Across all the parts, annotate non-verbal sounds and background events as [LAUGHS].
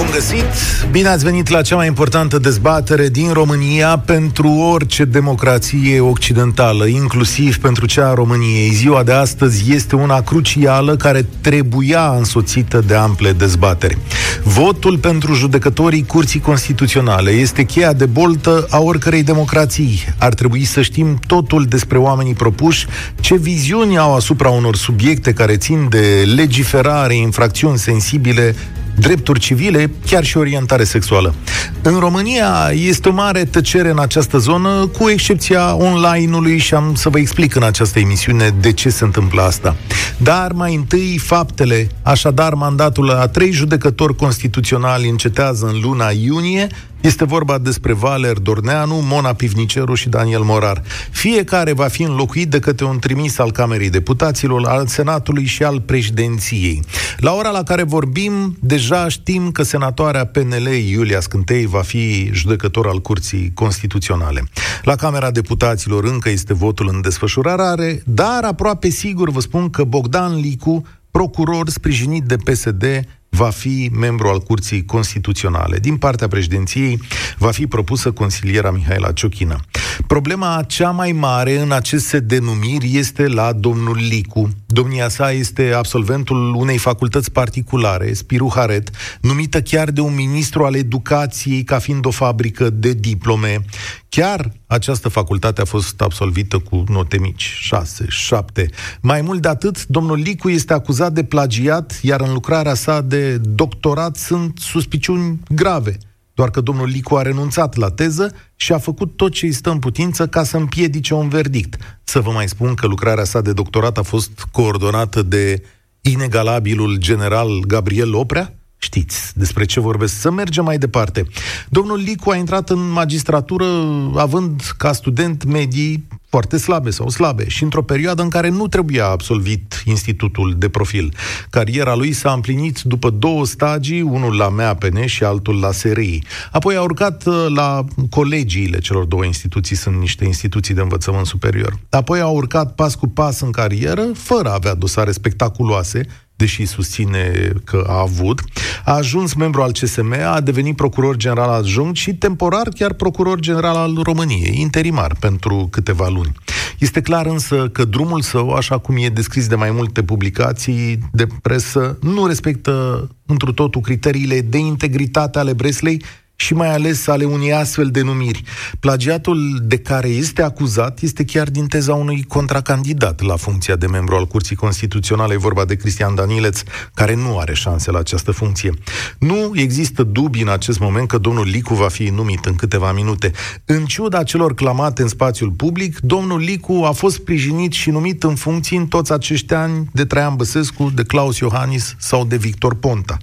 Bun găsit! Bine ați venit la cea mai importantă dezbatere din România pentru orice democrație occidentală, inclusiv pentru cea a României. Ziua de astăzi este una crucială care trebuia însoțită de ample dezbateri. Votul pentru judecătorii Curții Constituționale este cheia de boltă a oricărei democrații. Ar trebui să știm totul despre oamenii propuși, ce viziuni au asupra unor subiecte care țin de legiferare, infracțiuni sensibile, drepturi civile, chiar și orientare sexuală. În România este o mare tăcere în această zonă, cu excepția online-ului și am să vă explic în această emisiune de ce se întâmplă asta. Dar mai întâi faptele. Așadar, mandatul a trei judecători constituționali încetează în luna iunie, este vorba despre Valer Dorneanu, Mona Pivniceru și Daniel Morar. Fiecare va fi înlocuit de către un trimis al Camerei Deputaților, al Senatului și al președinției. La ora la care vorbim, deja știm că senatoarea PNL Iulia Scântei va fi judecător al Curții Constituționale. La Camera Deputaților încă este votul în desfășurare, dar aproape sigur vă spun că Bogdan Licu, procuror sprijinit de PSD, va fi membru al Curții Constituționale. Din partea președinției va fi propusă consiliera Mihaela Ciochină. Problema cea mai mare în aceste denumiri este la domnul Licu. Domnia sa este absolventul unei facultăți particulare, Spiru Haret, numită chiar de un ministru al educației ca fiind o fabrică de diplome. Chiar această facultate a fost absolvită cu note mici, 6, 7. Mai mult de atât, domnul Licu este acuzat de plagiat, iar în lucrarea sa de doctorat sunt suspiciuni grave. Doar că domnul Licu a renunțat la teză și a făcut tot ce îi stă în putință ca să împiedice un verdict. Să vă mai spun că lucrarea sa de doctorat a fost coordonată de inegalabilul general Gabriel Oprea, Știți despre ce vorbesc. Să mergem mai departe. Domnul Licu a intrat în magistratură având ca student medii foarte slabe sau slabe și într-o perioadă în care nu trebuia absolvit institutul de profil. Cariera lui s-a împlinit după două stagii, unul la MEAPN și altul la SRI. Apoi a urcat uh, la colegiile celor două instituții, sunt niște instituții de învățământ superior. Apoi a urcat pas cu pas în carieră, fără a avea dosare spectaculoase, deși susține că a avut, a ajuns membru al CSM, a devenit procuror general adjunct și temporar chiar procuror general al României, interimar pentru câteva luni. Este clar însă că drumul său, așa cum e descris de mai multe publicații de presă, nu respectă întru totul criteriile de integritate ale Breslei și mai ales ale unei astfel de numiri. Plagiatul de care este acuzat este chiar din teza unui contracandidat la funcția de membru al Curții Constituționale, e vorba de Cristian Danileț, care nu are șanse la această funcție. Nu există dubii în acest moment că domnul Licu va fi numit în câteva minute. În ciuda celor clamate în spațiul public, domnul Licu a fost sprijinit și numit în funcții în toți acești ani de Traian Băsescu, de Claus Iohannis sau de Victor Ponta.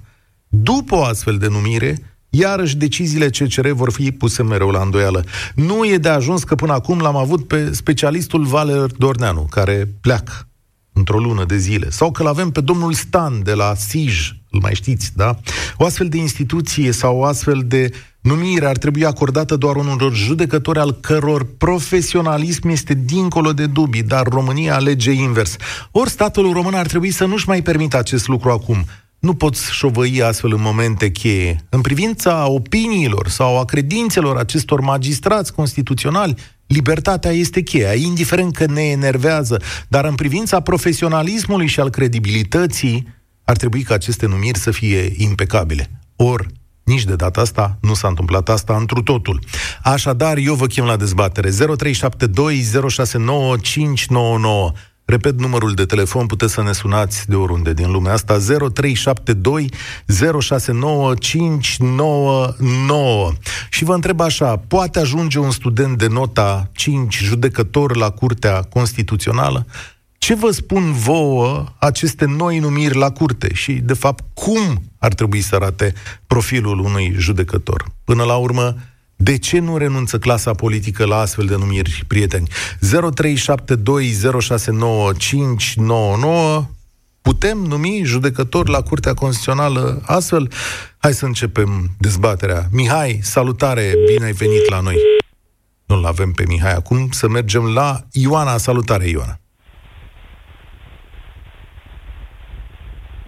După o astfel de numire, Iarăși deciziile CCR vor fi puse mereu la îndoială. Nu e de ajuns că până acum l-am avut pe specialistul Valer Dorneanu, care pleacă într-o lună de zile, sau că l-avem pe domnul Stan de la SIJ, îl mai știți, da? O astfel de instituție sau o astfel de numire ar trebui acordată doar unor judecători al căror profesionalism este dincolo de dubii, dar România alege invers. Ori statul român ar trebui să nu-și mai permită acest lucru acum nu poți șovăi astfel în momente cheie. În privința opiniilor sau a credințelor acestor magistrați constituționali, libertatea este cheia, indiferent că ne enervează, dar în privința profesionalismului și al credibilității, ar trebui ca aceste numiri să fie impecabile. Or, nici de data asta nu s-a întâmplat asta întru totul. Așadar, eu vă chem la dezbatere 0372 069 599. Repet numărul de telefon, puteți să ne sunați de oriunde din lumea asta, 0372 069 599. Și vă întreb așa, poate ajunge un student de nota 5 judecător la Curtea Constituțională? Ce vă spun vouă aceste noi numiri la curte și, de fapt, cum ar trebui să arate profilul unui judecător? Până la urmă, de ce nu renunță clasa politică la astfel de numiri prieteni? 0372069599 Putem numi judecători la Curtea Constituțională astfel? Hai să începem dezbaterea. Mihai, salutare, bine ai venit la noi. Nu-l avem pe Mihai acum, să mergem la Ioana. Salutare, Ioana.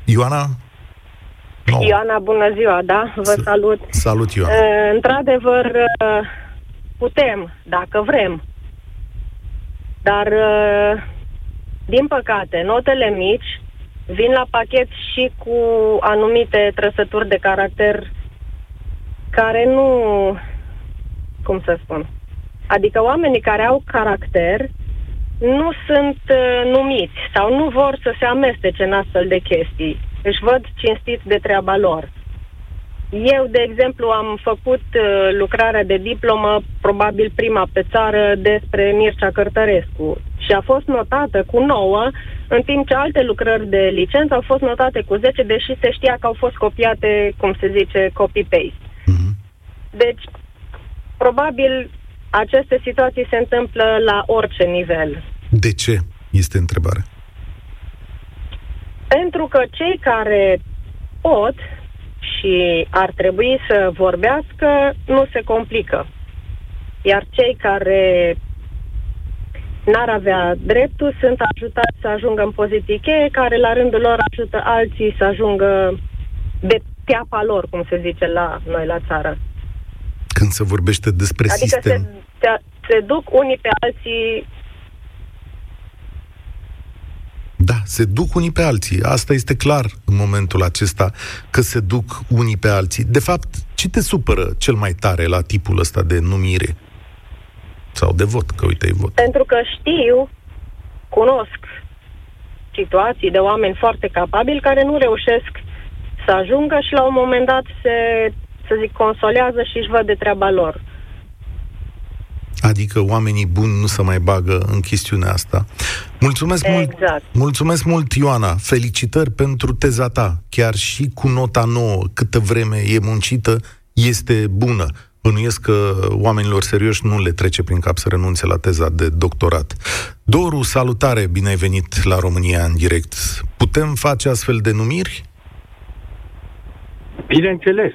Ioana? No. Ioana, bună ziua, da? Vă S- salut. Salut, Ioana. Uh, într-adevăr, uh, putem, dacă vrem. Dar, uh, din păcate, notele mici vin la pachet și cu anumite trăsături de caracter care nu... Cum să spun? Adică oamenii care au caracter nu sunt uh, numiți sau nu vor să se amestece în astfel de chestii. Își văd cinstiți de treaba lor. Eu, de exemplu, am făcut uh, lucrarea de diplomă, probabil prima pe țară, despre Mircea Cărtărescu și a fost notată cu 9, în timp ce alte lucrări de licență au fost notate cu 10, deși se știa că au fost copiate, cum se zice, copy-paste. Mm-hmm. Deci, probabil aceste situații se întâmplă la orice nivel. De ce? Este întrebarea. Pentru că cei care pot și ar trebui să vorbească nu se complică. Iar cei care n-ar avea dreptul sunt ajutați să ajungă în poziții cheie, care la rândul lor ajută alții să ajungă de teapa lor, cum se zice la noi la țară. Când se vorbește despre adică sistem... Se, se, se duc unii pe alții Da, se duc unii pe alții. Asta este clar în momentul acesta, că se duc unii pe alții. De fapt, ce te supără cel mai tare la tipul ăsta de numire? Sau de vot, că uite, e vot. Pentru că știu, cunosc situații de oameni foarte capabili care nu reușesc să ajungă și la un moment dat se, să zic, consolează și își văd de treaba lor. Adică oamenii buni nu se mai bagă în chestiunea asta. Mulțumesc exact. mult, mulțumesc mult, Ioana. Felicitări pentru teza ta. Chiar și cu nota nouă, câtă vreme e muncită, este bună. Bănuiesc că oamenilor serioși nu le trece prin cap să renunțe la teza de doctorat. Doru, salutare, bine ai venit la România în direct. Putem face astfel de numiri? Bineînțeles.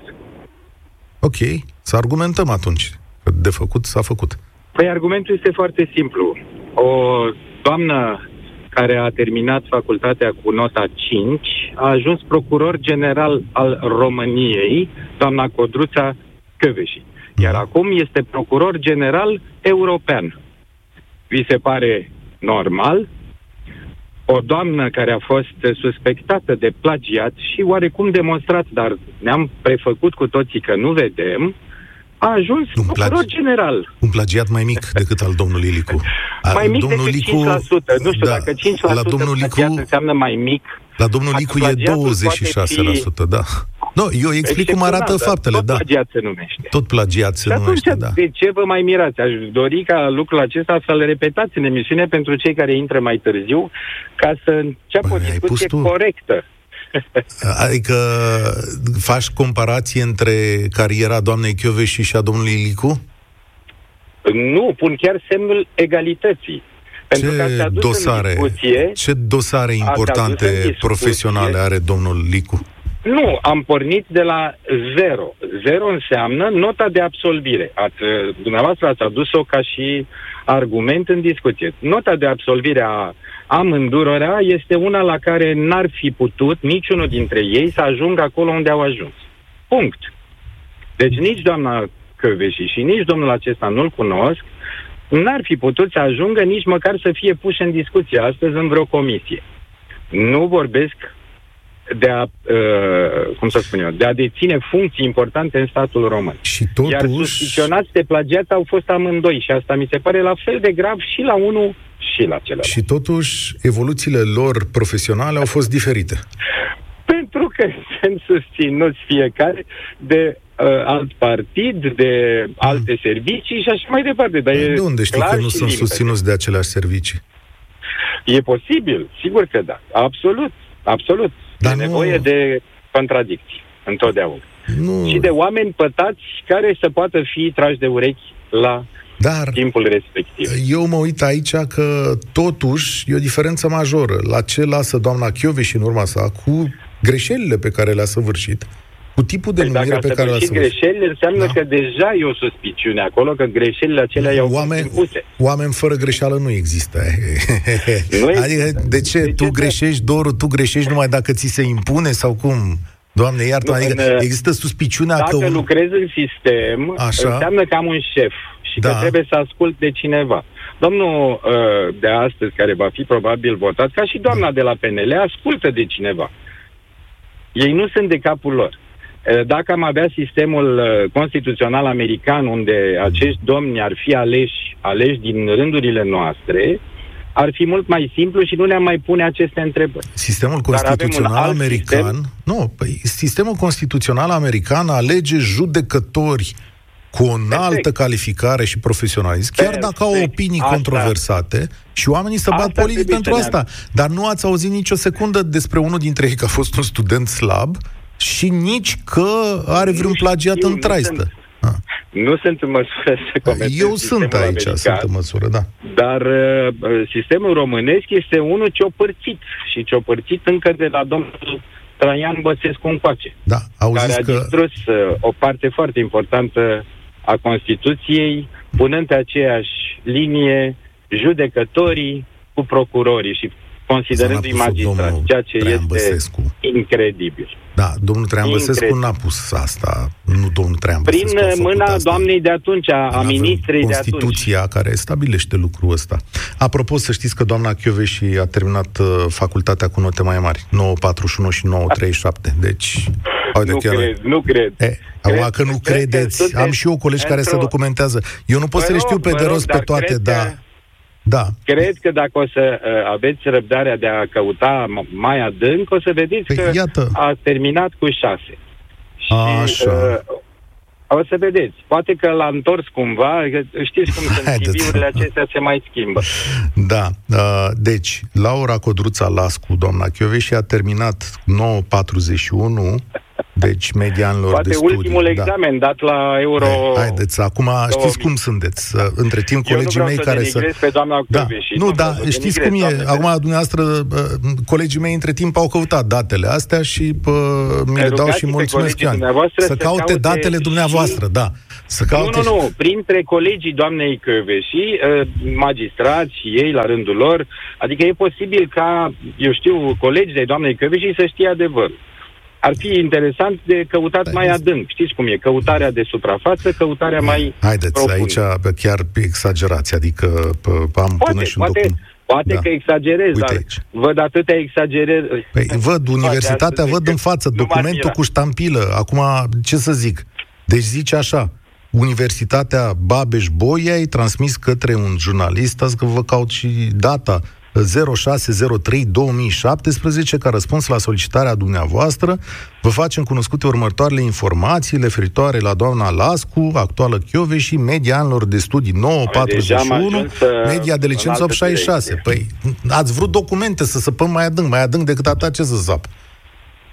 Ok, să argumentăm atunci. De făcut, s-a făcut. Păi argumentul este foarte simplu. O doamnă care a terminat facultatea cu nota 5 a ajuns procuror general al României, doamna Codruța Căveși. Iar acum este procuror general european. Vi se pare normal? O doamnă care a fost suspectată de plagiat și oarecum demonstrat, dar ne-am prefăcut cu toții că nu vedem, a ajuns un procuror plagi... general. Un plagiat mai mic decât al domnului Licu. [LAUGHS] mai mic domnul decât Licu, 5%. Nu știu da, dacă 5% la domnul Licu, înseamnă mai mic. La domnul Licu e 26%, fi... da. Nu, no, eu explic cum arată faptele, tot da. plagiat se numește. Tot plagiat se și numește, atunci, da. de ce vă mai mirați? Aș dori ca lucrul acesta să-l repetați în emisiune pentru cei care intră mai târziu, ca să înceapă o discuție corectă. Adică faci comparație între cariera doamnei Chioveși și a domnului Licu? Nu, pun chiar semnul egalității. Pentru ce că dosare, discuție, ce dosare importante profesionale are domnul Licu? Nu, am pornit de la zero. Zero înseamnă nota de absolvire. Ați, dumneavoastră ați adus-o ca și argument în discuție. Nota de absolvire a amândurora este una la care n-ar fi putut niciunul dintre ei să ajungă acolo unde au ajuns. Punct. Deci nici doamna Căveși și nici domnul acesta nu-l cunosc, n-ar fi putut să ajungă nici măcar să fie puși în discuție astăzi în vreo comisie. Nu vorbesc de a, uh, cum să spun eu, de a deține funcții importante în statul român. Și totuși... Iar suspicionați de plagiat au fost amândoi și asta mi se pare la fel de grav și la unul și la celălalt. Și totuși evoluțiile lor profesionale au fost diferite. Pentru că [LAUGHS] sunt susținuți fiecare de uh, alt partid, de mm. alte servicii și așa mai departe. Dar de unde știi că nu sunt limpede. susținuți de aceleași servicii? E posibil, sigur că da, absolut, absolut. Dar e nu... nevoie de contradicții, întotdeauna. Nu... Și de oameni pătați care să poată fi trași de urechi la dar timpul respectiv. Eu mă uit aici că totuși e o diferență majoră la ce lasă doamna și în urma sa cu greșelile pe care le-a săvârșit cu tipul de Păi numire dacă pe ați care l-ați săvârșit făcut. greșelile, înseamnă Da. că deja e o suspiciune acolo, că greșelile acelea i-au fost Oameni, impuse. oameni fără greșeală nu există. [LAUGHS] Nu există. adică, de ce? De ce tu să- greșești, Doru, tu greșești numai dacă ți se impune sau cum? Doamne, iartă Nu, adică în, există suspiciunea Dacă că... Un... lucrez în sistem, Așa. înseamnă că am un șef și Da. că trebuie să ascult de cineva. Domnul uh, de astăzi, care va fi probabil votat, ca și doamna de la PNL, ascultă de cineva. Ei nu sunt de capul lor. Uh, Dacă am avea sistemul uh, constituțional american, unde acești domni ar fi aleși, aleși din rândurile noastre, ar fi mult mai simplu și nu ne-am mai pune aceste întrebări. Sistemul Dar avem un constituțional alt american... sistem. Nu, păi, sistemul constituțional american alege judecători cu o înaltă calificare și profesionalism, chiar Perfect. dacă au opinii Asta- controversate și oamenii să bat Asta politic trebuie pentru să ne asta. Dar nu ați auzit nicio secundă despre unul dintre ei că a fost un student slab și nici că are vreun Nu plagiat știu, în nu traistă. sunt- Ah. Nu sunt în măsură să comentez Eu sistemul sunt aici, american, sunt în măsură, da. Dar uh, sistemul românesc este unul ciopărțit și ciopărțit încă de la domnul Traian Băsescu încoace, Da, care auziți a că... distrus uh, o parte foarte importantă a Constituției, punând pe aceeași linie judecătorii cu procurorii și considerându-i S-a napus magistrați, domnul ceea ce Traian este Băsescu. incredibil. Da, domnul Traian Băsescu Incredibil. n-a pus asta, nu domnul Traian Prin Băsescu a uh, făcut mâna asta. doamnei de atunci, a, a Avem ministrei de atunci. Constituția care stabilește lucrul ăsta. Apropo, să știți că doamna Chioveși a terminat uh, facultatea cu note mai mari, 941 și 937. Deci, uite, Nu chiar... cred, nu cred. E, acum că nu cred că credeți, sunteți am și eu colegi care se într-o- documentează. Eu nu pot Vă să le rog, știu pe vă de rog, rost pe dar toate, cred da. că- Da. Cred că dacă o să uh, aveți răbdarea de a căuta m- mai adânc, o să vedeți Păi, că iată. a terminat cu șase. Și, Așa. Uh, o să vedeți. Poate că l-a întors cumva, că știți cum sunt Haideți. CV-urile acestea se mai schimbă. Da, uh, deci, Laura Codruța Lascu, doamna Chioveși, a terminat 941, deci medianilor Poate de studii. ultimul da. examen dat la Euro... Hai, Haideți, acum știți 2000. cum sunteți. Uh, Între timp, Eu nu colegii vreau mei să care să... denigrez pe doamna Da, Chioveși, nu, nu da, vreau să știți denigrez, cum e. doamne. Acum, dumneavoastră, uh, colegii mei între timp au căutat datele astea și uh, mi le dau rugați și pe mulțumesc colegii eu. dumneavoastră Să să caute caute datele și- dumneavoastră, da. Să Nu, caute nu, nu. Printre colegii doamnei Căveși, uh, magistrați și ei la rândul lor, adică e posibil ca, eu știu, colegi de doamnei Căveși să știe adevărul. Ar fi interesant de căutat Da, mai este- adânc. Știți cum e? Căutarea de suprafață, căutarea mai Haideți, profundă. aici bă, chiar exagerați, adică pă, am până Poate, și un poate, document. poate Da. că exagerez, Uite dar aici. văd atâtea exagerări. Păi văd, universitatea astăzi văd în încât față, nu m-ar documentul mira. cu ștampilă. Acum, ce să zic? Deci zice așa, Universitatea Babeș-Bolyai ai transmis către un jurnalist, stați că vă caut și data, 0603-2017, ca răspuns la solicitarea dumneavoastră, vă facem cunoscute următoarele informații referitoare la doamna Lascu, actuală Chiove și media anilor de studii Deja am 941, ajuns, uh, media de în licență altă 866. direcție. Păi, ați vrut documente să săpăm mai adânc, mai adânc decât atât ce să sap.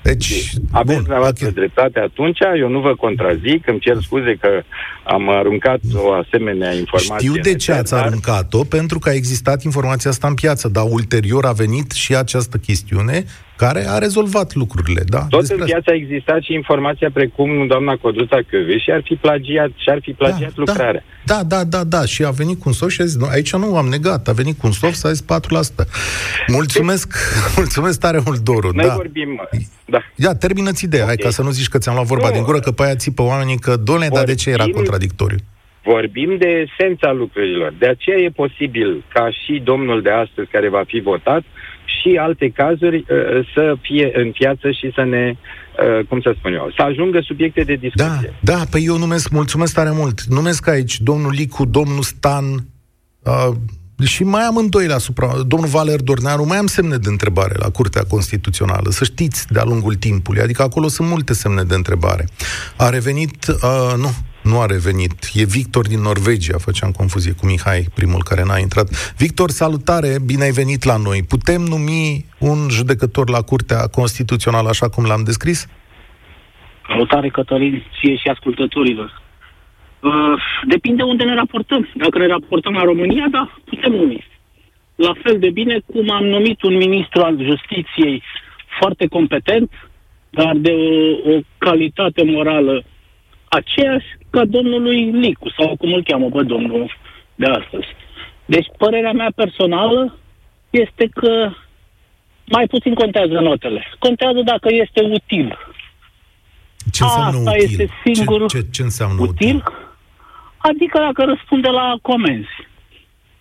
Deci, Aveți bun, dumneavoastră ok. dreptate atunci, eu nu vă contrazic, îmi cer scuze că am aruncat o asemenea informație. Știu de în ce eter, ați dar- aruncat-o, pentru că a existat informația asta în piață, dar ulterior a venit și această chestiune care a rezolvat lucrurile, da? Tot Despre în asta. piață a existat și informația precum doamna Codruța Căve și ar fi plagiat, și ar fi plagiat lucrarea. Da, da, da, da, și a venit cu un soft și a zis, nu, aici nu am negat, a venit cu un soft, s-a zis 4%. Mulțumesc, [LAUGHS] mulțumesc tare mult, Doru, Noi da. vorbim, da. Ia, termină-ți ideea, hai, Ok. ca să nu zici că ți-am luat vorba Nu, din gură, că pe aia țipă oamenii că, doamne, dar de ce era vorbim- contradictoriu? Vorbim de esența lucrurilor. De aceea e posibil ca și domnul de astăzi care va fi votat și alte cazuri uh, să fie în piață și să ne, uh, cum să spun eu, să ajungă subiecte de Da, discuție. da, păi eu numesc, mulțumesc tare mult. Numesc aici domnul Licu, domnul Stan uh, și mai am doi la supra, domnul Valer Dorneanu, mai am semne de întrebare la Curtea Constituțională, să știți, de-a lungul timpului, adică acolo sunt multe semne de întrebare. A revenit, uh, nu, nu a revenit, e Victor din Norvegia, făceam confuzie cu Mihai, primul care n-a intrat. Victor, salutare, bine ai venit la noi. Putem numi un judecător la Curtea Constituțională așa cum l-am descris? Salutare, Cătălin, ție și ascultătorilor. Uh, depinde unde ne raportăm. Dacă ne raportăm la România, da, putem numi. La fel de bine cum am numit un ministru al justiției foarte competent, dar de o, o calitate morală aceeași ca domnului Licu, sau cum îl cheamă pe domnul de astăzi. Deci, părerea mea personală este că mai puțin contează notele. Contează dacă este util. Ce înseamnă Asta util? este singurul ce, ce, ce înseamnă util? util. Adică dacă răspunde la comenzi.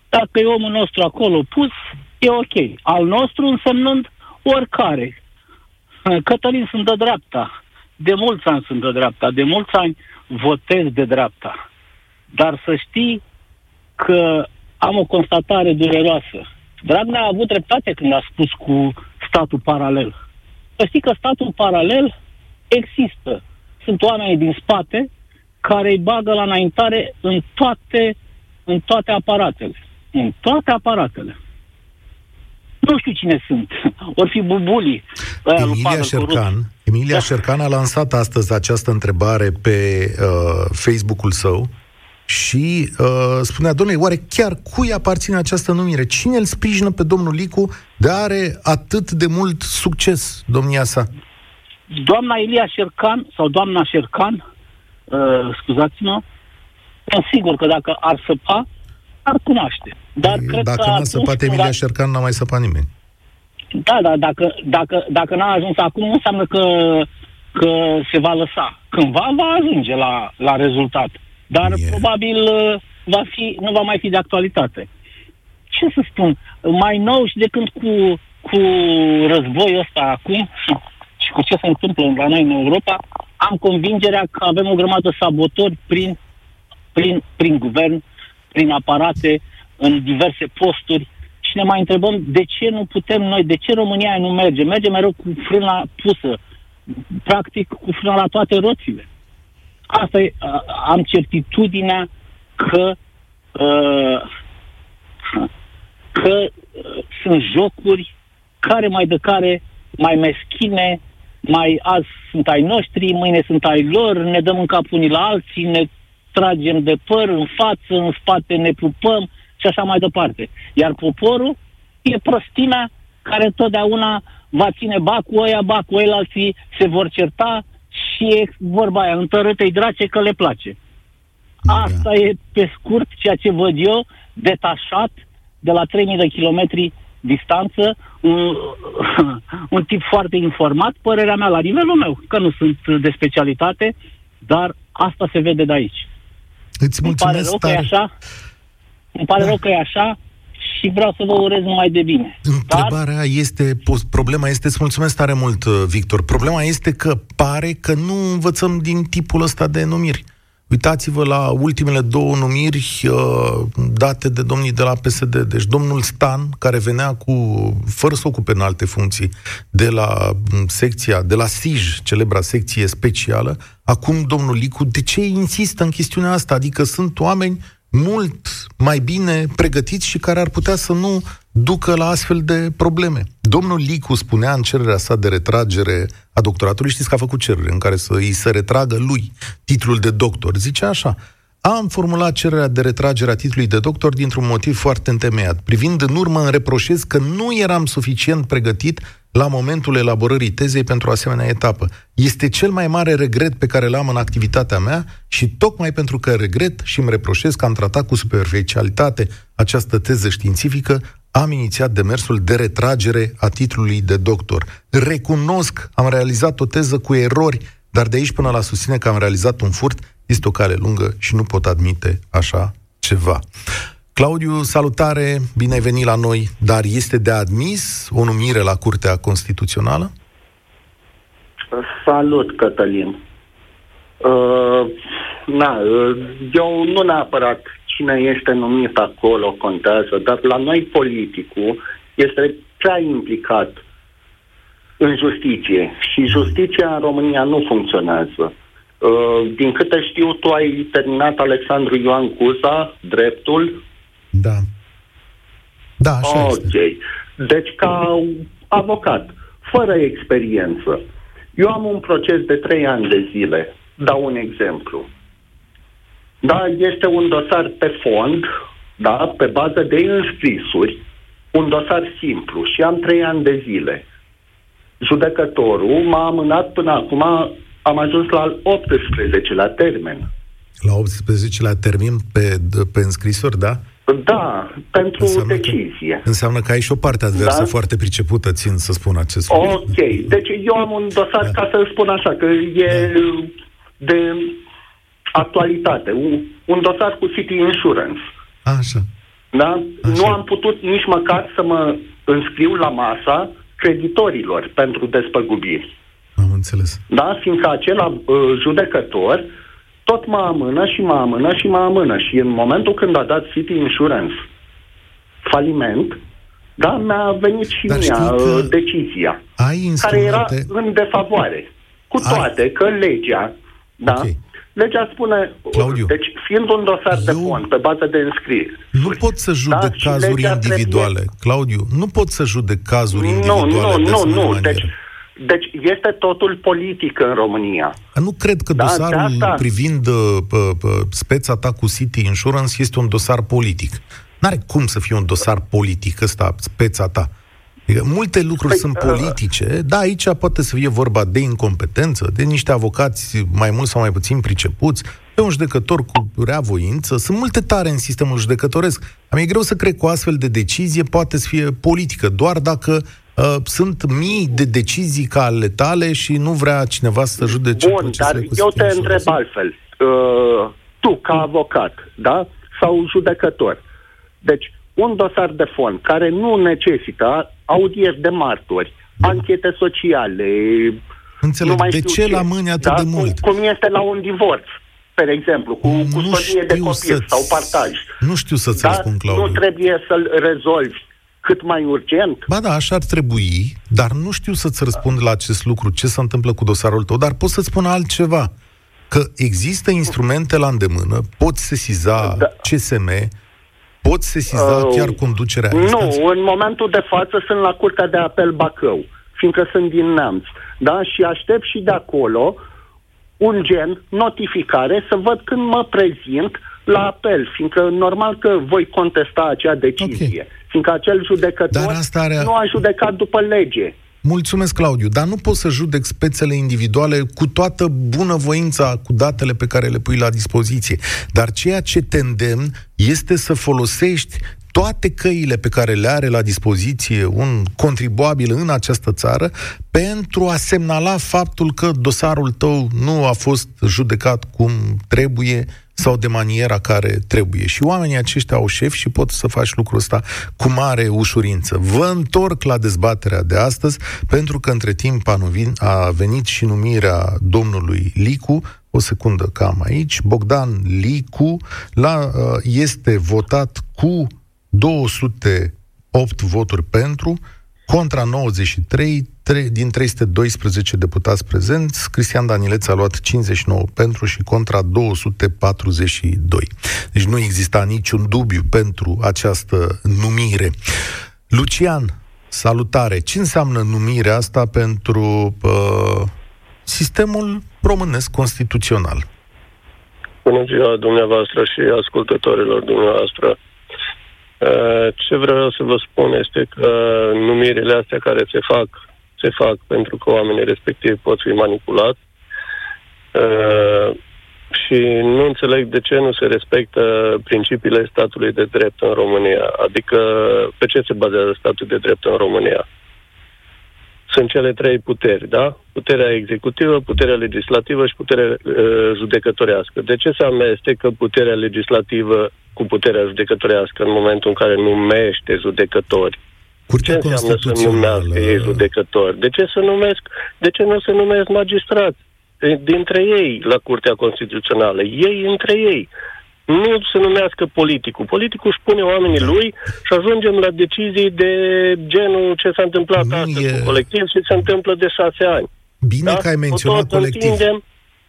Dacă e omul nostru acolo pus, e ok. Al nostru însemnând oricare. Cătălin sunt de dreapta. De mulți ani sunt de dreapta. De mulți ani votez de dreapta. Dar să știi că am o constatare dureroasă. Dragnea a avut dreptate când a spus cu statul paralel. Să știi că statul paralel există. Sunt oameni din spate care îi bagă la înaintare în toate, în toate aparatele. În toate aparatele. Nu știu cine sunt. [LAUGHS] Or fi bubulii. ăia lui Emilia Pavel Șercan, Corupți. Emilia Da. Șercan a lansat astăzi această întrebare pe uh, Facebook-ul său și uh, spunea, domnule, oare chiar cui aparține această numire? Cine îl sprijină pe domnul Licu de are atât de mult succes, domnia sa? Doamna Ilia Șercan, sau doamna Șercan, uh, scuzați-mă, sunt sigur că dacă ar săpa, ar cunoaște. Dar cred Dacă că n-a atunci săpat când Emilia a- Șercan, n-a mai săpat nimeni. Da, da, dacă, dacă, dacă n-a ajuns acum, nu înseamnă că, că se va lăsa. Cândva va ajunge la, la rezultat. Dar E. probabil uh, va fi, nu va mai fi de actualitate. Ce să spun? Mai nou și de când cu, cu războiul ăsta acum și, și cu ce se întâmplă la noi în Europa, am convingerea că avem o grămadă sabotori prin, prin, prin guvern, prin aparate, în diverse posturi și ne mai întrebăm de ce nu putem noi, de ce România nu merge? Merge mereu cu frâna pusă, practic cu frâna la toate roțile. Asta e, a- am certitudinea că uh, că uh, sunt jocuri care mai de care mai meschine, mai azi sunt ai noștri, mâine sunt ai lor, ne dăm în cap unii la alții, ne tragem de păr în față, în spate ne pupăm și așa mai departe. Iar poporul e prostimea care totdeauna va ține ba cu ăia, ba cu el, alții se vor certa și e vorba aia, întărâte-i drace că le place. Asta e pe scurt ceea ce văd eu, detașat de la 3000 de kilometri distanță, un, [LAUGHS] un tip foarte informat, părerea mea la nivelul meu, că nu sunt de specialitate, dar asta se vede de aici. Îți Îmi pare mulțumesc rău că e tare. așa, îmi pare Da. rău că e așa și vreau să vă urez numai de bine. Dar Întrebarea este, pos- problema este, îți mulțumesc tare mult, uh, Victor, problema este că pare că nu învățăm din tipul ăsta de numiri. Uitați-vă la ultimele două numiri uh, date de domnii de la PSD. Deci domnul Stan, care venea cu, fără să ocupe în alte funcții, de la m, secția, de la SIJ, celebra secție specială, acum domnul Licu, de ce insistă în chestiunea asta? Adică sunt oameni mult mai bine pregătiți și care ar putea să nu ducă la astfel de probleme. Domnul Licu spunea în cererea sa de retragere a doctoratului, știți că a făcut cerere în care să îi se retragă lui titlul de doctor. Zicea așa, am formulat cererea de retragere a titlului de doctor dintr-un motiv foarte întemeiat. Privind în urmă, îmi reproșez că nu eram suficient pregătit la momentul elaborării tezei pentru o asemenea etapă. Este cel mai mare regret pe care l-am în activitatea mea și tocmai pentru că regret și îmi reproșez că am tratat cu superficialitate această teză științifică, am inițiat demersul de retragere a titlului de doctor. Recunosc, am realizat o teză cu erori, dar de aici până la susține că am realizat un furt, este o cale lungă și nu pot admite așa ceva. Claudiu, salutare, bine ai venit la noi, dar este de admis o numire la Curtea Constituțională? Salut, Cătălin. Uh, na, uh, eu nu neapărat cine este numit acolo contează, dar la noi politicul este prea implicat în justiție și justiția în România nu funcționează. Uh, din câte știu, tu ai terminat Alexandru Ioan Cuza, dreptul, Da. Da, așa ok. este. Deci, ca avocat, fără experiență, eu am un proces de trei ani de zile. Dau un exemplu. Da, este un dosar pe fond, da, pe bază de înscrisuri, un dosar simplu și am trei ani de zile. judecătorul m-a amânat până acum, am ajuns la al 18-lea termen. La 18-lea termen pe, pe înscrisori, da? Da, pentru înseamnă decizie. Că, înseamnă că ai și o parte adversă da? foarte pricepută, țin să spun acest lucru. Ok, deci eu am un dosar, da. ca să spun așa, că e da. de actualitate, un, un dosar cu City Insurance. Așa. Da? Așa. Nu am putut nici măcar să mă înscriu la masa creditorilor pentru despăgubiri. Am înțeles. Da? Fiindcă acela uh, judecător tot mă amână și mă amână și mă amână. Și în momentul când a dat City Insurance faliment, da, mi-a venit și Dar mie uh, decizia, ai care era în defavoare. Cu toate ai... că legea, da, okay. legea spune, Claudiu, deci fiind un dosar eu... de fond, pe bază de înscriere. Nu pot să judec da, cazuri individuale, trebuie... Claudiu, nu pot să judec cazuri individuale. Nu, nu, nu, nu, deci deci este totul politic în România. Nu cred că da, dosarul asta... privind uh, uh, speța ta cu City Insurance este un dosar politic. N-are cum să fie un dosar politic ăsta, speța ta. Adică multe lucruri păi, sunt uh, politice, uh... da, aici poate să fie vorba de incompetență, de niște avocați mai mult sau mai puțin pricepuți, pe un judecător cu rea voință. Sunt multe tare în sistemul judecătoresc. Am e greu să cred că o astfel de decizie poate să fie politică, doar dacă Uh, sunt mii de decizii ca ale tale și nu vrea cineva să judece Bun, dar eu te întreb altfel. Uh, tu, ca avocat, da? Sau judecător. Deci, un dosar de fond care nu necesită audieri de martori, da. anchete sociale, Înțeleg. De ce, ce la mâini atât da? de mult? Cum, cum este la un divorț, per exemplu, cu custodie de copil sau partaj. Nu știu să-ți da? răspund, Claudiu. Nu trebuie să-l rezolvi cât mai urgent. Ba da, așa ar trebui, dar nu știu să-ți răspund la acest lucru, ce se întâmplă cu dosarul tău, dar pot să-ți spun altceva. Că există instrumente la îndemână, poți sesiza da. CSM, poți sesiza uh, chiar conducerea Nu, instanței. în momentul de față sunt la Curtea de Apel Bacău, fiindcă sunt din Neamț. Da? Și aștept și de acolo un gen notificare să văd când mă prezint la apel, fiindcă normal că voi contesta acea decizie. Okay fiindcă acel judecător Dar asta are... nu a judecat după lege. Mulțumesc, Claudiu, dar nu poți să judec spețele individuale cu toată bunăvoința, cu datele pe care le pui la dispoziție. Dar ceea ce te îndemn este să folosești toate căile pe care le are la dispoziție un contribuabil în această țară pentru a semnala faptul că dosarul tău nu a fost judecat cum trebuie sau de maniera care trebuie. Și oamenii aceștia au șef și pot să faci lucrul ăsta cu mare ușurință. Vă întorc la dezbaterea de astăzi, pentru că între timp a venit și numirea domnului Licu, o secundă cam aici, Bogdan Licu la, uh, este votat cu 208 voturi pentru, contra 93, 3, din 312 deputați prezenți, Cristian Danileț a luat 59 pentru și contra 242. Deci nu exista niciun dubiu pentru această numire. Lucian, salutare! Ce înseamnă numirea asta pentru uh, sistemul românesc constituțional? Bună ziua dumneavoastră și ascultătorilor dumneavoastră. Uh, ce vreau să vă spun este că numirile astea care se fac, se fac pentru că oamenii respectivi pot fi manipulați uh, și nu înțeleg de ce nu se respectă principiile statului de drept în România. Adică pe ce se bazează statul de drept în România? Sunt cele trei puteri, da? Puterea executivă, puterea legislativă și puterea uh, judecătorească. De ce se amestecă puterea legislativă cu puterea judecătorească în momentul în care numește judecători? Curtea ce înseamnă să numească ei judecători? De ce să numesc, de ce nu se numesc magistrați? Dintre ei la Curtea Constituțională, ei între ei nu se numească politicul. Politicul își pune oamenii da. lui și ajungem la decizii de genul ce s-a întâmplat nu astăzi e... cu colectiv și se întâmplă de șase ani. Bine da? că ai menționat colectiv. Întindem...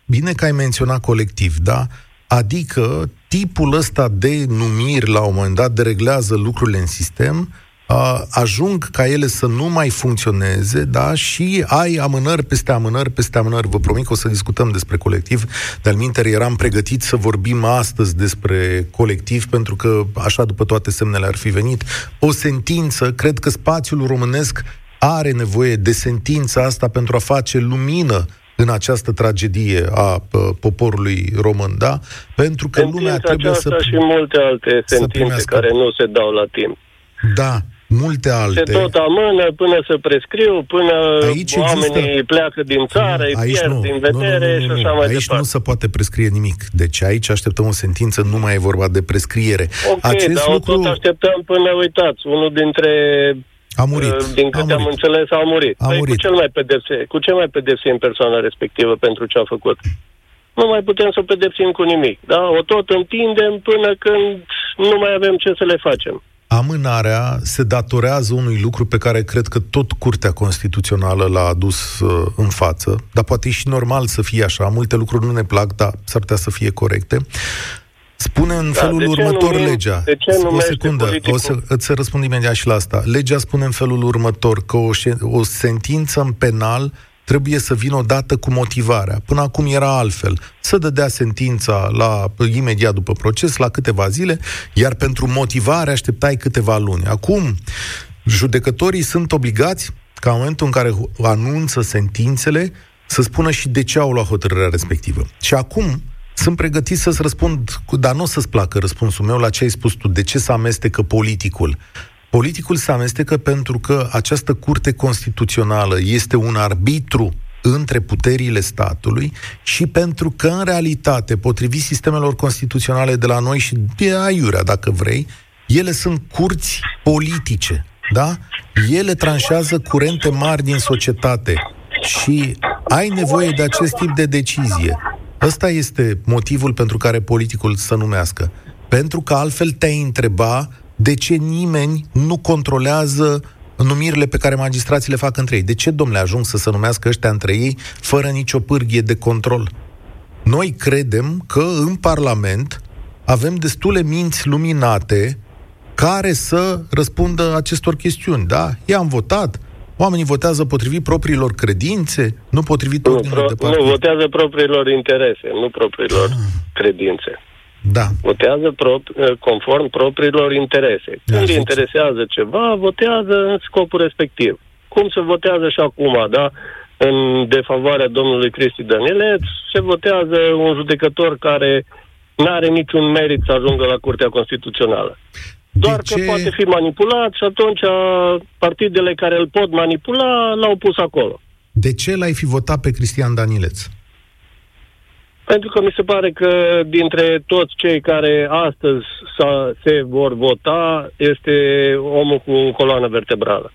Bine că ai menționat colectiv, da? Adică tipul ăsta de numiri la un moment dat dereglează lucrurile în sistem ajung ca ele să nu mai funcționeze, da, și ai amânări peste amânări peste amânări. Vă promit că o să discutăm despre colectiv. De-al minter, eram pregătit să vorbim astăzi despre colectiv, pentru că, așa după toate semnele ar fi venit, o sentință, cred că spațiul românesc are nevoie de sentința asta pentru a face lumină în această tragedie a poporului român, da? Pentru că Sentința lumea trebuie să... și multe alte sentințe primească. care nu se dau la timp. Da, multe alte. Se tot amână până să prescriu, până aici oamenii există... pleacă din țară, îi pierd nu. din vedere nu, nu, nu, nu, și așa mai Aici departe. nu se poate prescrie nimic. Deci aici așteptăm o sentință, nu mai e vorba de prescriere. Ok, Acest dar lucru... tot așteptăm până, uitați, unul dintre a murit. Uh, din câte a am înțeles, a murit. A păi murit. Cu, cel mai pedepse, cu ce mai pedepsim persoana respectivă pentru ce a făcut? Nu mai putem să o pedepsim cu nimic. Da? O tot întindem până când nu mai avem ce să le facem. Amânarea se datorează unui lucru pe care cred că tot Curtea Constituțională l-a adus uh, în față, dar poate e și normal să fie așa. Multe lucruri nu ne plac, dar s-ar putea să fie corecte. Spune în da, felul următor numim, legea. De ce o secundă, o să îți răspund imediat și la asta. Legea spune în felul următor că o, o sentință în penal trebuie să vină odată cu motivarea. Până acum era altfel. Să dădea sentința la, imediat după proces, la câteva zile, iar pentru motivare așteptai câteva luni. Acum, judecătorii sunt obligați ca în momentul în care anunță sentințele să spună și de ce au luat hotărârea respectivă. Și acum, sunt pregătit să-ți răspund, dar nu o să-ți placă răspunsul meu la ce ai spus tu. De ce să amestecă politicul? Politicul se amestecă pentru că această curte constituțională este un arbitru între puterile statului și pentru că, în realitate, potrivit sistemelor constituționale de la noi și de aiurea, dacă vrei, ele sunt curți politice, da? Ele tranșează curente mari din societate și ai nevoie de acest tip de decizie. Ăsta este motivul pentru care politicul să numească. Pentru că altfel te-ai întreba de ce nimeni nu controlează numirile pe care magistrații le fac între ei. De ce, domnule, ajung să se numească ăștia între ei fără nicio pârghie de control? Noi credem că în Parlament avem destule minți luminate care să răspundă acestor chestiuni. Da? I-am votat, Oamenii votează potrivit propriilor credințe, nu potrivit nu, pro, de partid. Nu, votează propriilor interese, nu propriilor ah. credințe. Da. Votează pro, conform propriilor interese. Da, Când îi interesează ceva, votează în scopul respectiv. Cum se votează și acum, da? În defavoarea domnului Cristi Danieleț, se votează un judecător care nu are niciun merit să ajungă la Curtea Constituțională. Doar de că ce... poate fi manipulat și atunci partidele care îl pot manipula l-au pus acolo. De ce l-ai fi votat pe Cristian Danileț? Pentru că mi se pare că dintre toți cei care astăzi se vor vota este omul cu coloană vertebrală.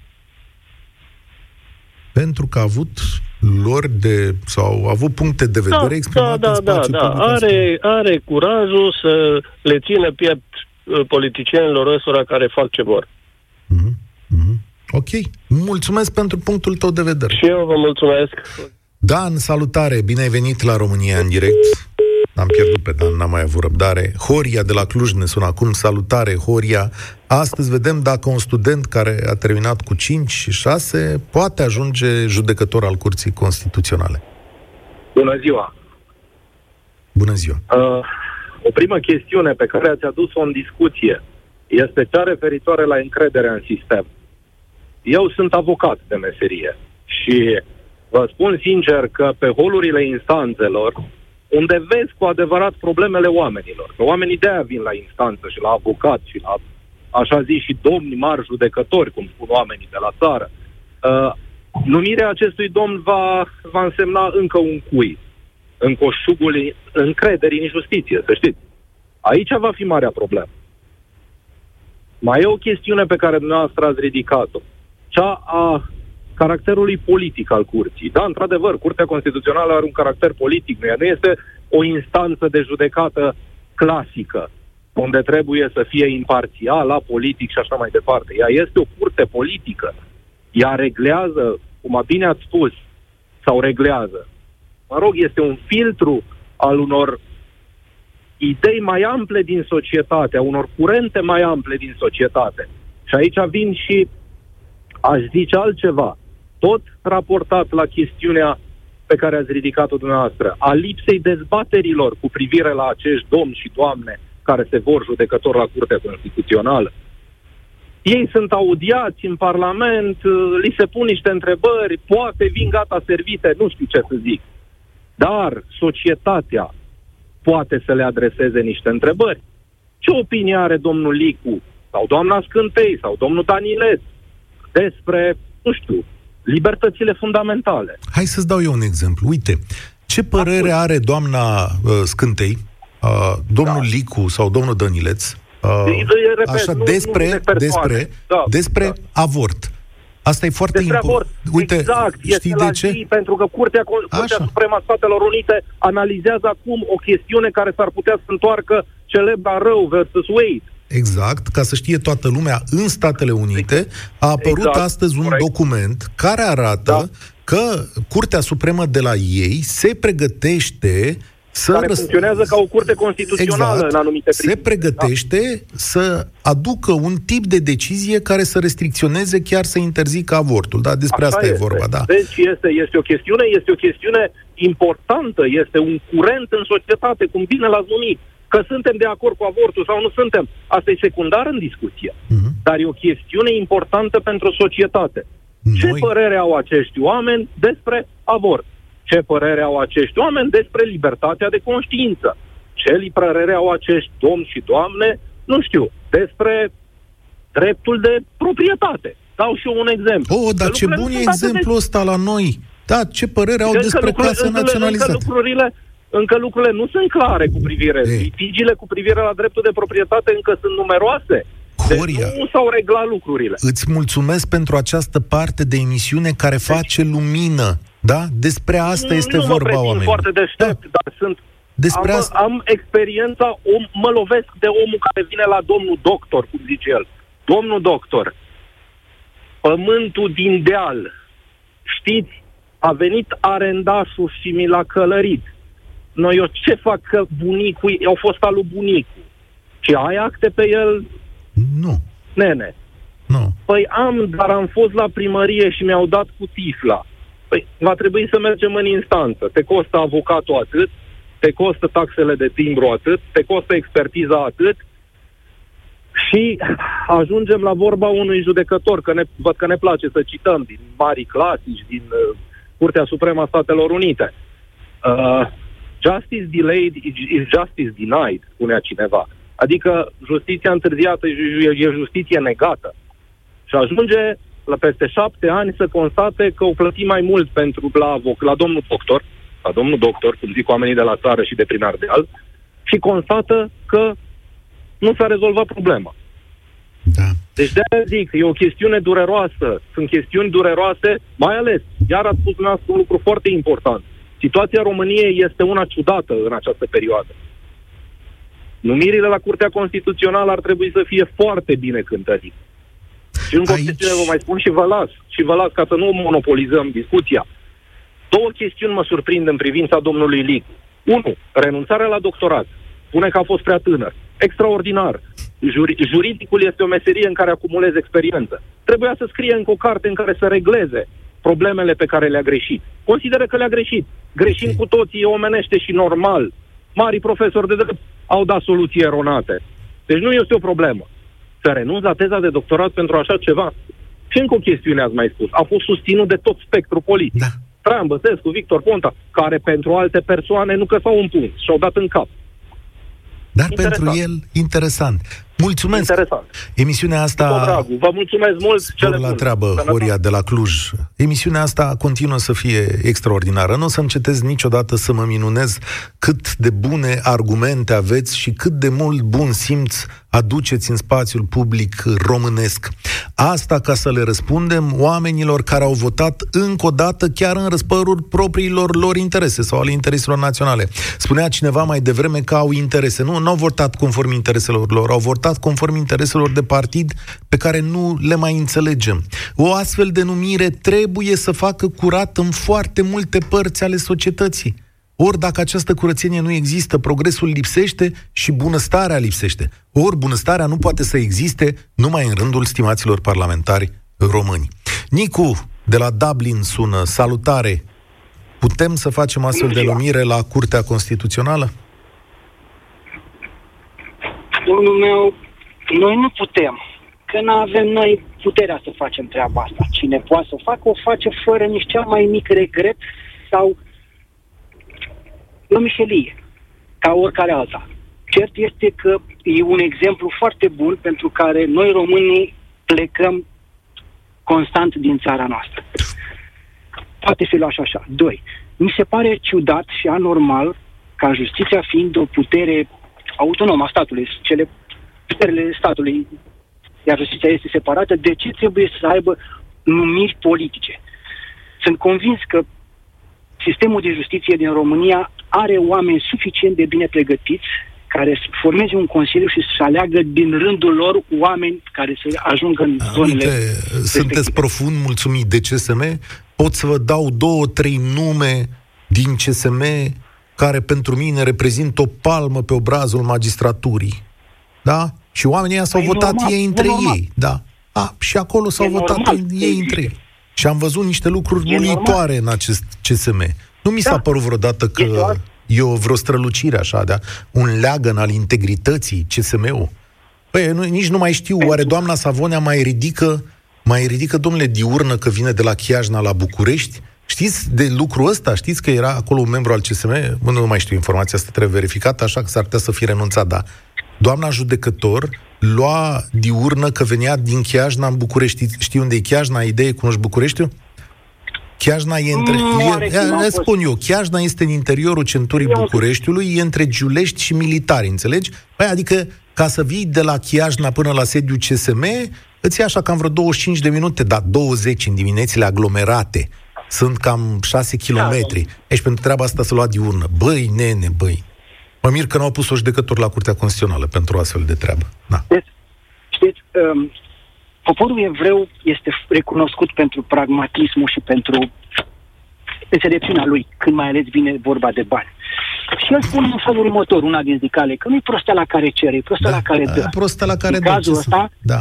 Pentru că a avut lor de, sau a avut puncte de vedere da, exprimate da, da, în spațiu da, da. Are, are curajul să le țină piept Uh, politicienilor ăstora care fac ce vor. Mm-hmm. Mm-hmm. Ok. Mulțumesc pentru punctul tău de vedere. Și eu vă mulțumesc. Dan, salutare! Bine ai venit la România în direct. Am pierdut pe Dan, n-am mai avut răbdare. Horia de la Cluj ne sună acum. Salutare, Horia! Astăzi vedem dacă un student care a terminat cu 5 și 6 poate ajunge judecător al Curții Constituționale. Bună ziua! Bună ziua! Uh, o primă chestiune pe care ați adus-o în discuție este cea referitoare la încrederea în sistem. Eu sunt avocat de meserie și vă spun sincer că pe holurile instanțelor, unde vezi cu adevărat problemele oamenilor, că oamenii de-aia vin la instanță și la avocat și la, așa zis, și domni mari judecători, cum spun oamenii de la țară, uh, numirea acestui domn va, va însemna încă un cui în coșugul încrederii în justiție, să știți. Aici va fi marea problemă. Mai e o chestiune pe care dumneavoastră ați ridicat-o. Cea a caracterului politic al curții. Da, într-adevăr, Curtea Constituțională are un caracter politic. Nu este o instanță de judecată clasică, unde trebuie să fie imparțială, politic și așa mai departe. Ea este o curte politică. Ea reglează, cum a bine ați spus, sau reglează, mă rog, este un filtru al unor idei mai ample din societate, a unor curente mai ample din societate. Și aici vin și, aș zice altceva, tot raportat la chestiunea pe care ați ridicat-o dumneavoastră, a lipsei dezbaterilor cu privire la acești domni și doamne care se vor judecători la Curtea Constituțională. Ei sunt audiați în Parlament, uh, li se pun niște întrebări, poate vin gata servite, nu știu ce să zic. Dar societatea poate să le adreseze niște întrebări. Ce opinie are domnul Licu sau doamna Scântei sau domnul Danilet despre, nu știu, libertățile fundamentale? Hai să-ți dau eu un exemplu. Uite, ce părere are doamna uh, Scântei, uh, domnul da. Licu sau domnul Dănileț, uh, repet, așa, nu, despre, nu despre, da, despre da. avort? Asta e foarte Despre avort. important. Uite, exact, știi este de la ce? zi, pentru că Curtea, Curtea Așa. Suprema a Statelor Unite analizează acum o chestiune care s-ar putea să întoarcă celebra rău versus Wade. Exact, ca să știe toată lumea, în Statele Unite a apărut Exact, astăzi un corect. document care arată Da. că Curtea Supremă de la ei se pregătește să care răs- funcționează ca o curte constituțională exact, în anumite se privințe. pregătește să aducă un tip de decizie care să restricționeze, chiar să interzică avortul. Da, despre Așa asta este. e vorba, da. Deci este, este o chestiune, este o chestiune importantă, este un curent în societate, cum bine l-ați numit. Că suntem de acord cu avortul sau nu suntem, asta e secundar în discuție. Mhm. Dar e o chestiune importantă pentru societate. Ce Noi- părere au acești oameni despre avort? Ce părere au acești oameni despre libertatea de conștiință? Ce li- părere au acești domni și doamne, nu știu, despre dreptul de proprietate? Dau și eu un exemplu. Oh, dar Că ce lucrurile bun nu e sunt atât de exemplul ăsta la noi. Da, ce părere au încă despre lucrurile- case încă- naționalizate? Încă lucrurile, încă lucrurile nu sunt clare cu privire. Ei. Litigiile cu privire la dreptul de proprietate încă sunt numeroase. Horia. Deci nu s-au reglat lucrurile. Îți mulțumesc pentru această parte de emisiune care face lumină. Da? Despre asta nu, este nu mă vorba, pretind oameni. foarte deștept, da. dar sunt... Despre am, asta... am experiența, om, mă lovesc de omul care vine la domnul doctor, cum zice el. Domnul doctor, pământul din deal, știți, a venit arendașul și mi l-a călărit. Noi eu ce fac că bunicul, au fost al lui bunicul. Și ai acte pe el, Nu, nene. nu. Păi am, dar am fost la primărie și mi-au dat cu tifla. Păi va trebui să mergem în instanță. Te costă avocatul atât, te costă taxele de timbru atât, te costă expertiza atât și ajungem la vorba unui judecător, că ne, văd că ne place să cităm din mari clasici, din uh, Curtea Supremă a Statelor Unite. Uh, justice delayed is justice denied, spunea cineva. Adică justiția întârziată e ju- e justiție negată. Și ajunge la peste șapte ani să constate că o plăti mai mult pentru la, avoc, la domnul doctor, la domnul doctor, cum zic oamenii de la țară și de prin Ardeal, și constată că nu s-a rezolvat problema. Da. Deci de aia zic, e o chestiune dureroasă. Sunt chestiuni dureroase, mai ales, iar ați spus dumneavoastră un lucru foarte important. Situația României este una ciudată în această perioadă. Numirile la Curtea Constituțională ar trebui să fie foarte bine cântărite. Și încă o Aici- chestiune vă mai spun și vă las. Și vă las ca să nu monopolizăm discuția. Două chestiuni mă surprind în privința domnului Licu. Unu, renunțarea la doctorat. Spune că a fost prea tânăr. Extraordinar. Juri- juridicul este o meserie în care acumulezi experiență. Trebuia să scrie încă o carte în care să regleze problemele pe care le-a greșit. Consideră că le-a greșit. Greșind Ok. cu toții, e omenește și normal. Marii profesori de drept au dat soluții eronate. Deci nu este o problemă. Să renunți la teza de doctorat pentru așa ceva. Și încă o chestiune ați mai spus. A fost susținut de tot spectrul politic. Da. Traian Băsescu, Victor Ponta, care pentru alte persoane nu căsau un punct și au dat în cap. Dar Interesant. pentru el, interesant. Mulțumesc! Interesant. Emisiunea Cu asta... dragul. Vă mulțumesc mult. Spor Cele la bune. treabă, Sănătate. Horia de la Cluj. Emisiunea asta continuă să fie extraordinară. Nu o să încetez niciodată să mă minunez cât de bune argumente aveți și cât de mult bun simț aduceți în spațiul public românesc. Asta ca să le răspundem oamenilor care au votat încă o dată chiar în răspărul propriilor lor interese sau ale intereselor naționale. Spunea cineva mai devreme că au interese. Nu, nu au votat conform intereselor lor, au votat conform intereselor de partid pe care nu le mai înțelegem. O astfel de numire trebuie să facă curat în foarte multe părți ale societății. Ori dacă această curățenie nu există, progresul lipsește și bunăstarea lipsește. Ori bunăstarea nu poate să existe numai în rândul stimaților parlamentari români. Nicu, de la Dublin sună, salutare! Putem să facem astfel de numire la Curtea Constituțională? Domnul meu, noi nu putem. că nu avem noi puterea să facem treaba asta. Cine poate să o facă, o face fără nici cel mai mic regret sau o mișelie, ca oricare alta. Cert este că e un exemplu foarte bun pentru care noi românii plecăm constant din țara noastră. Poate fi luat și așa. Doi, mi se pare ciudat și anormal ca justiția fiind o putere autonomă a statului, cele puterile statului, iar justiția este separată, de ce trebuie să aibă numiri politice? Sunt convins că sistemul de justiție din România are oameni suficient de bine pregătiți care să formeze un consiliu și să aleagă din rândul lor oameni care să ajungă în zonele Uite, sunteți profund mulțumit de CSM? Pot să vă dau două, trei nume din CSM care pentru mine reprezintă o palmă pe obrazul magistraturii. Da? Și oamenii ăia s-au Păi votat normal, ei între e normal. ei. Da. A, și acolo s-au E votat normal, ei între ei. Și am văzut niște lucruri E uluitoare în acest CSM. Nu mi s-a Da. părut vreodată Este o că alt- e o vreo strălucire așa, da? un leagăn al integrității CSM-ul. Păi, nu, nici nu mai știu, oare doamna Savonea mai ridică, mai ridică, domnule, diurnă că vine de la Chiajna la București? Știți de lucrul ăsta? Știți că era acolo un membru al CSM? Bă, Nu mai știu informația asta, trebuie verificată, așa că s-ar putea să fie renunțat, da. Doamna judecător lua diurnă că venea din Chiajna în București. Știi unde e Chiajna? Idee, cunoști Bucureștiul? Chiajna e între... Nu, E, oarecum am e, fost. spun eu, Chiajna este în interiorul centurii Eu- Bucureștiului, e între Giulești și militari, înțelegi? Păi, adică, ca să vii de la Chiajna până la sediu CSM, îți ia așa cam vreo 25 de minute, dar 20 în diminețile aglomerate. Sunt cam 6 kilometri. Deci pentru treaba asta să lua diurnă. Băi, nene, băi. Mă mir că n-au pus-o judecător la Curtea Constituțională pentru o astfel de treabă. Da. Știți, știți um, poporul evreu este recunoscut pentru pragmatismul și pentru înțelepciunea lui, când mai ales vine vorba de bani. Și el spune în felul următor, una din zicale, că nu-i prostea la care cere, e prostea la care dă. Da, prostă la care În dă, cazul ce să- ăsta, Da.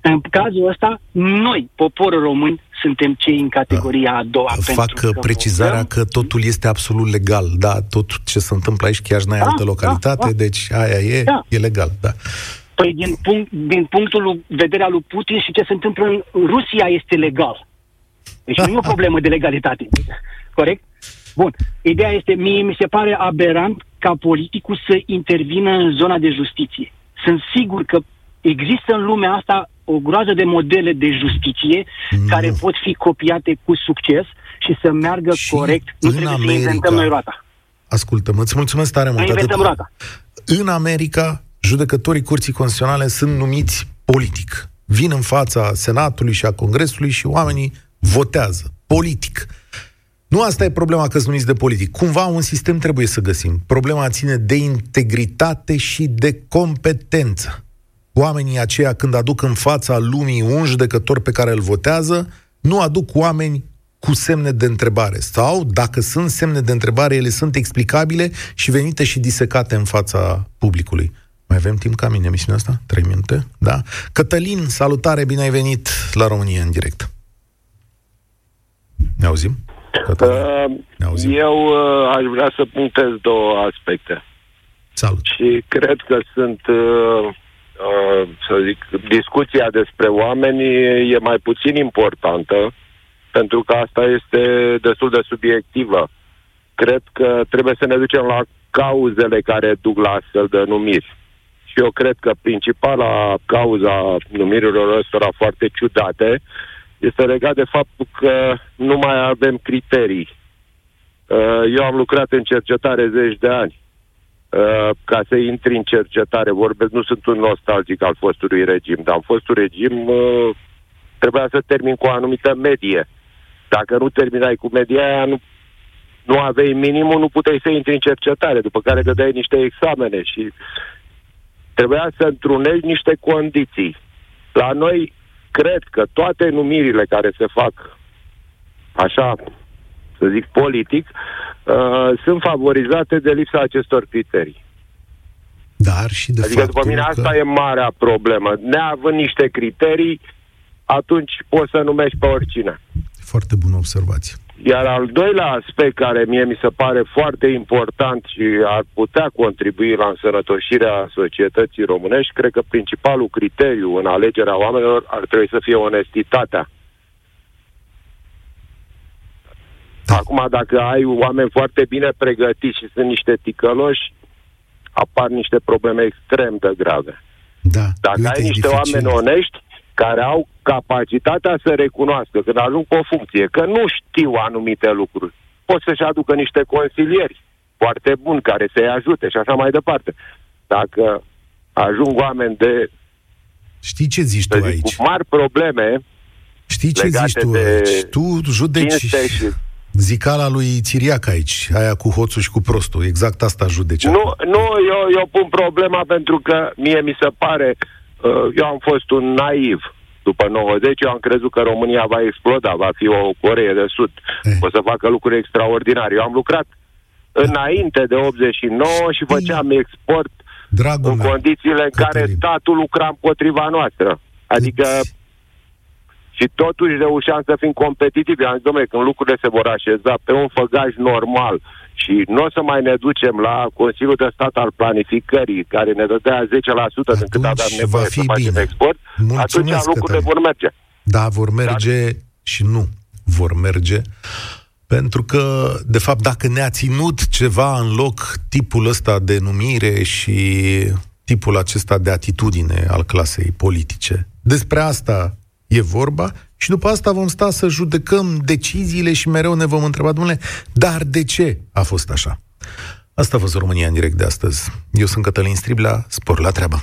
În cazul ăsta, noi, poporul român, suntem cei în categoria a doua. Fac pentru că precizarea votăm. că totul este absolut legal. Da, tot ce se întâmplă aici, chiar n-ai Da, altă da, localitate, da. deci aia e, Da. e legal, da. Păi din, punct, din punctul de vedere al lui Putin și ce se întâmplă în Rusia este legal. Deci nu e o problemă de legalitate. Corect? Bun. Ideea este, mie mi se pare aberant ca politicul să intervină în zona de justiție. Sunt sigur că există în lumea asta o groază de modele de justiție Nu. care pot fi copiate cu succes și să meargă Și corect. Nu în trebuie America- să inventăm noi roata. Ascultă-mă, îți mulțumesc tare Nu mult. inventăm roata. În America, judecătorii Curții Constituționale sunt numiți politic. Vin în fața Senatului și a Congresului și oamenii votează politic. Nu asta e problema că sunt numiți de politic. Cumva un sistem trebuie să găsim. Problema ține de integritate și de competență. Oamenii aceia, când aduc în fața lumii un judecător pe care îl votează, nu aduc oameni cu semne de întrebare. Sau, dacă sunt semne de întrebare, ele sunt explicabile și venite și disecate în fața publicului. Mai avem timp ca mine emisiunea asta? Trei minute? Da? Cătălin, salutare, bine ai venit la România în direct. Ne auzim? Cătălin, Uh, ne auzim. eu uh, aș vrea să punctez două aspecte. Salut. Și cred că sunt, uh, uh, să zic, discuția despre oameni e mai puțin importantă, pentru că asta este destul de subiectivă. Cred că trebuie să ne ducem la cauzele care duc la astfel de numiri. Și eu cred că principala cauza numirilor ăstora foarte ciudate este legat de faptul că nu mai avem criterii. Uh, Eu am lucrat în cercetare zeci de ani. Uh, ca să intri în cercetare, vorbesc, nu sunt un nostalgic al fostului regim, dar în fostul regim uh, trebuia să termin cu o anumită medie. Dacă nu terminai cu media aia, nu, nu aveai minimul, nu puteai să intri în cercetare, după care dădeai niște examene și trebuia să întrunești niște condiții. La noi, cred că toate numirile care se fac așa, să zic, politic, uh, sunt favorizate de lipsa acestor criterii. Dar și de adică, după faptul mine, că... asta e marea problemă. Neavând niște criterii, atunci poți să numești pe oricine. Foarte bună observație. Iar al doilea aspect care mie mi se pare foarte important și ar putea contribui la însănătoșirea societății românești, cred că principalul criteriu în alegerea oamenilor ar trebui să fie onestitatea. Da. Acum, dacă ai oameni foarte bine pregătiți și sunt niște ticăloși, apar niște probleme extrem de grave. Da. Dacă Uite, ai e niște dificil. oameni onești care au capacitatea să recunoască când ajung pe o funcție că nu știu anumite lucruri, pot să-și aducă niște consilieri foarte buni care să-i ajute și așa mai departe. Dacă ajung oameni de, Știi ce zici să tu zic, aici? cu mari probleme, Știi ce legate zici tu de aici? Tu judeci cinste și zicala lui Țiriac aici, aia cu hoțul și cu prostul, exact asta judeci. Nu, nu, eu, eu pun problema pentru că mie mi se pare, uh, eu am fost un naiv după 90, eu am crezut că România va exploda, va fi o Coreie de Sud, Eh. o să facă lucruri extraordinare. Eu am lucrat înainte de 89 și făceam export Dragul în meu, condițiile în care Cătălin. statul lucra împotriva noastră. Adică Îți- și totuși reușeam să fim competitivi. Am zis, domnule, când lucrurile se vor așeza pe un făgaș normal și nu o să mai ne ducem la Consiliul de Stat al Planificării, care ne dădea 10% din cât Atunci aveam va nevoie fi să facem bine. export, Mulțumesc, atunci lucrurile Cătălin. vor merge. Da, vor merge și nu vor merge. Pentru că, de fapt, dacă ne-a ținut ceva în loc tipul ăsta de numire și tipul acesta de atitudine al clasei politice, despre asta e vorba și după asta vom sta să judecăm deciziile și mereu ne vom întreba, domnule, dar de ce a fost așa? Asta a fost România în direct de astăzi. Eu sunt Cătălin Striblea, spor la treabă.